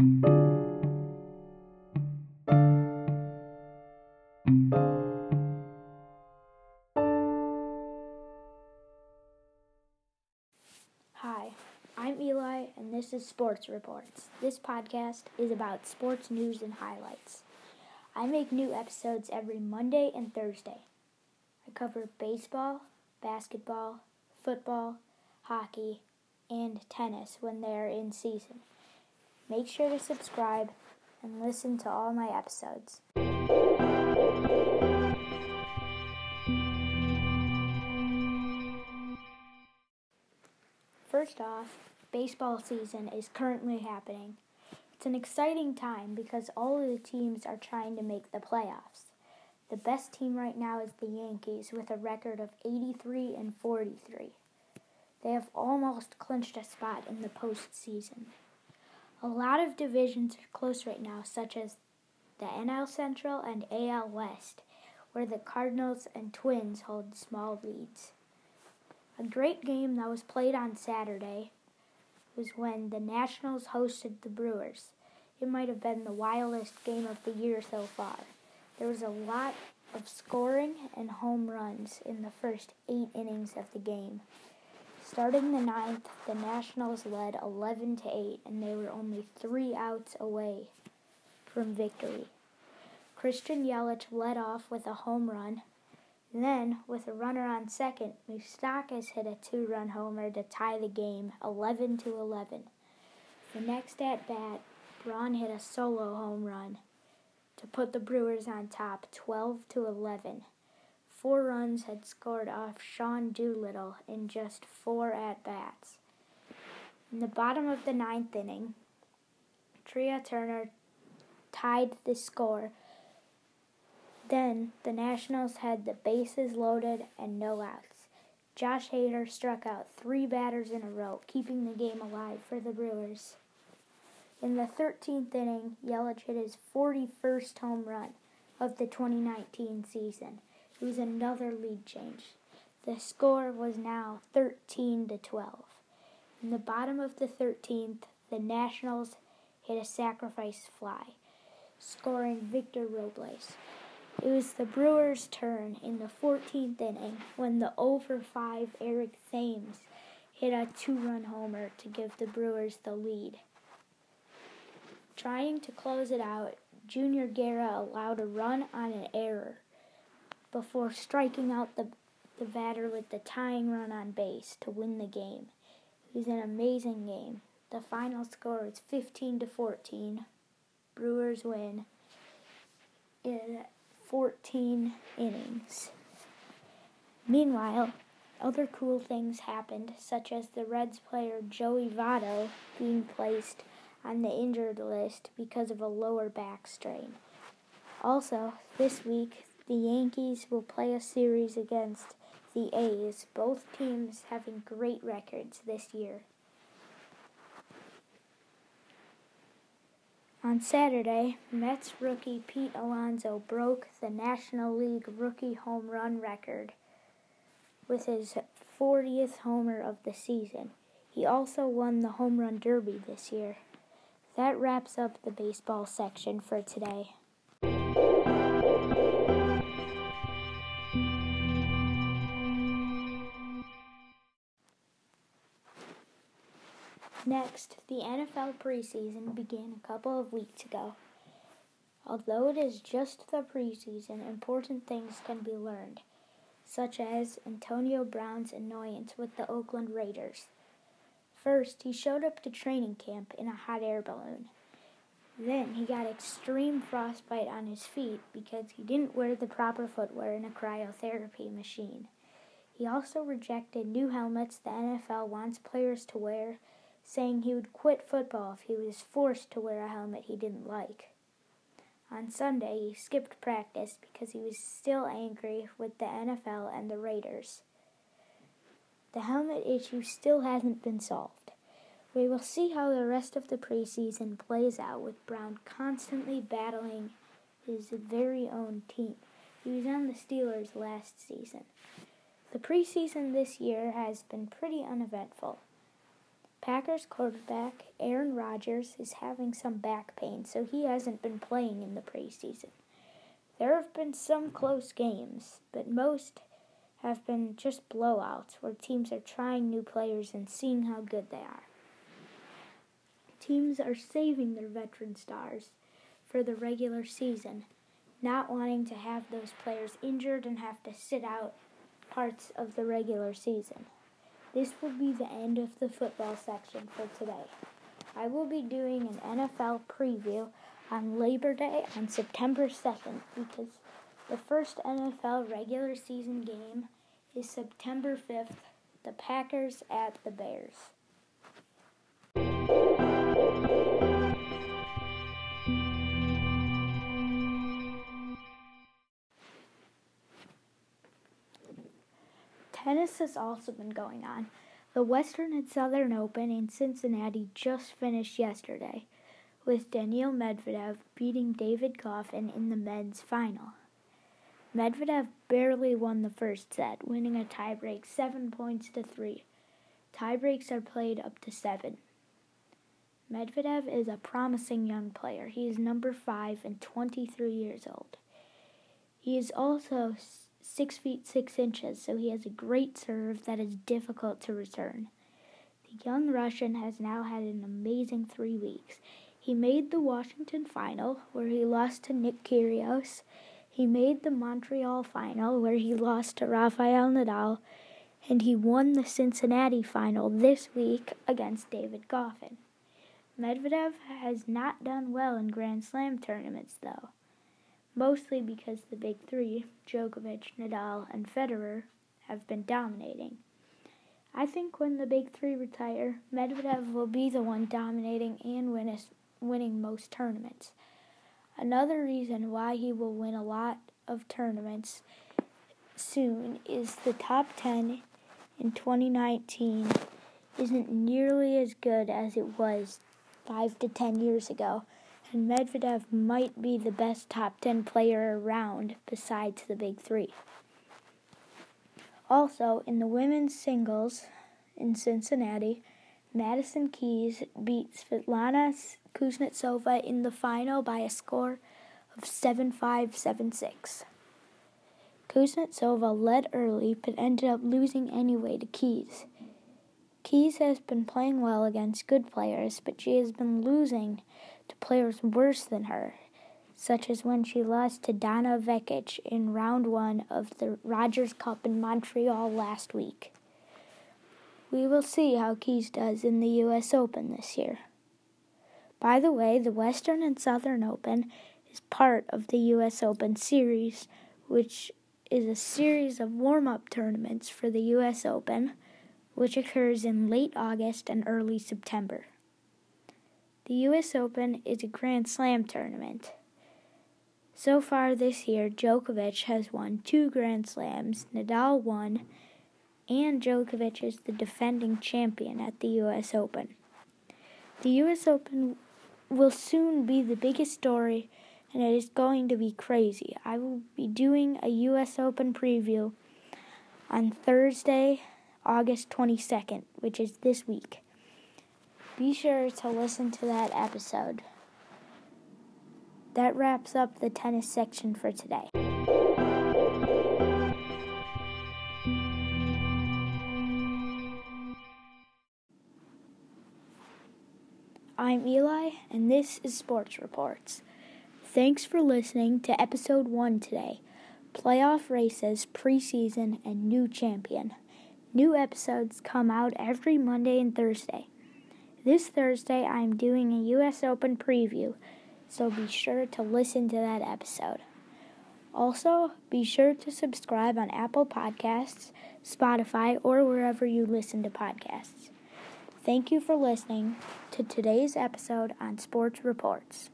Hi, I'm Eli, and this is Sports Reports. This podcast is about sports news and highlights. I make new episodes every Monday and Thursday. I cover baseball, basketball, football, hockey, and tennis when they are in season. Make sure to subscribe and listen to all my episodes. First off, baseball season is currently happening. It's an exciting time because all of the teams are trying to make the playoffs. The best team right now is the Yankees with a record of 83 and 43. They have almost clinched a spot in the postseason. A lot of divisions are close right now, such as the NL Central and AL West, where the Cardinals and Twins hold small leads. A great game that was played on Saturday was when the Nationals hosted the Brewers. It might have been the wildest game of the year so far. There was a lot of scoring and home runs in the first eight innings of the game. Starting the ninth, the Nationals led 11 to 8, and they were only three outs away from victory. Christian Yelich led off with a home run. Then, with a runner on second, Moustakas hit a two-run homer to tie the game, 11 to 11. The next at bat, Braun hit a solo home run to put the Brewers on top, 12 to 11. Four runs had scored off Sean Doolittle in just four at bats. In the bottom of the ninth inning, Trea Turner tied the score. Then the Nationals had the bases loaded and no outs. Josh Hader struck out three batters in a row, keeping the game alive for the Brewers. In the 13th inning, Yelich hit his 41st home run of the 2019 season. It was another lead change. The score was now 13 to 12. In the bottom of the 13th, the Nationals hit a sacrifice fly, scoring Victor Robles. It was the Brewers' turn in the 14th inning when the over 5 Eric Thames hit a two run homer to give the Brewers the lead. Trying to close it out, Junior Guerra allowed a run on an error before striking out the, the batter with the tying run on base to win the game. It was an amazing game. The final score is 15 to 14. Brewers win in 14 innings. Meanwhile, other cool things happened, such as the Reds player Joey Votto being placed on the injured list because of a lower back strain. Also, this week, the Yankees will play a series against the A's, both teams having great records this year. On Saturday, Mets rookie Pete Alonso broke the National League rookie home run record with his 40th homer of the season. He also won the home run derby this year. That wraps up the baseball section for today. Next, the NFL preseason began a couple of weeks ago. Although it is just the preseason, important things can be learned, such as Antonio Brown's annoyance with the Oakland Raiders. First, he showed up to training camp in a hot air balloon. Then he got extreme frostbite on his feet because he didn't wear the proper footwear in a cryotherapy machine. He also rejected new helmets the NFL wants players to wear saying he would quit football if he was forced to wear a helmet he didn't like. On Sunday, he skipped practice because he was still angry with the NFL and the Raiders. The helmet issue still hasn't been solved. We will see how the rest of the preseason plays out with Brown constantly battling his very own team. He was on the Steelers last season. The preseason this year has been pretty uneventful. Packers quarterback Aaron Rodgers is having some back pain, so he hasn't been playing in the preseason. There have been some close games, but most have been just blowouts where teams are trying new players and seeing how good they are. Teams are saving their veteran stars for the regular season, not wanting to have those players injured and have to sit out parts of the regular season. This will be the end of the football section for today. I will be doing an NFL preview on Labor Day on September 2nd because the first NFL regular season game is September 5th, the Packers at the Bears. Tennis has also been going on. The Western and Southern Open in Cincinnati just finished yesterday, with Daniil Medvedev beating David Goffin in the men's final. Medvedev barely won the first set, winning a tiebreak 7 points to 3. Tiebreaks are played up to 7. Medvedev is a promising young player. He is number 5 and 23 years old. He is also six feet six inches, so he has a great serve that is difficult to return. The young Russian has now had an amazing three weeks. He made the Washington final, where he lost to Nick Kyrgios. He made the Montreal final, where he lost to Rafael Nadal. And he won the Cincinnati final this week against David Goffin. Medvedev has not done well in Grand Slam tournaments, though mostly because the big three, Djokovic, Nadal, and Federer, have been dominating. I think when the big three retire, Medvedev will be the one dominating and win winning most tournaments. Another reason why he will win a lot of tournaments soon is the top 10 in 2019 isn't nearly as good as it was 5 to 10 years ago and Medvedev might be the best top 10 player around besides the big three. Also, in the women's singles in Cincinnati, Madison Keys beat Svetlana Kuznetsova in the final by a score of 7 5 7 6. Kuznetsova led early but ended up losing anyway to Keys. Keys has been playing well against good players, but she has been losing to players worse than her, such as when she lost to Donna Vekic in round one of the Rogers Cup in Montreal last week. We will see how Keys does in the U.S. Open this year. By the way, the Western and Southern Open is part of the U.S. Open series, which is a series of warm up tournaments for the U.S. Open, which occurs in late August and early September. The U.S. Open is a Grand Slam tournament. So far this year, Djokovic has won two Grand Slams, Nadal won, and Djokovic is the defending champion at the U.S. Open. The U.S. Open will soon be the biggest story, and it is going to be crazy. I will be doing a U.S. Open preview on Thursday, August 22nd, which is this week. Be sure to listen to that episode. That wraps up the tennis section for today. I'm Eli, and this is Sports Reports. Thanks for listening to episode 1 today Playoff Races, Preseason, and New Champion. New episodes come out every Monday and Thursday. This Thursday, I am doing a U.S. Open preview, so be sure to listen to that episode. Also, be sure to subscribe on Apple Podcasts, Spotify, or wherever you listen to podcasts. Thank you for listening to today's episode on Sports Reports.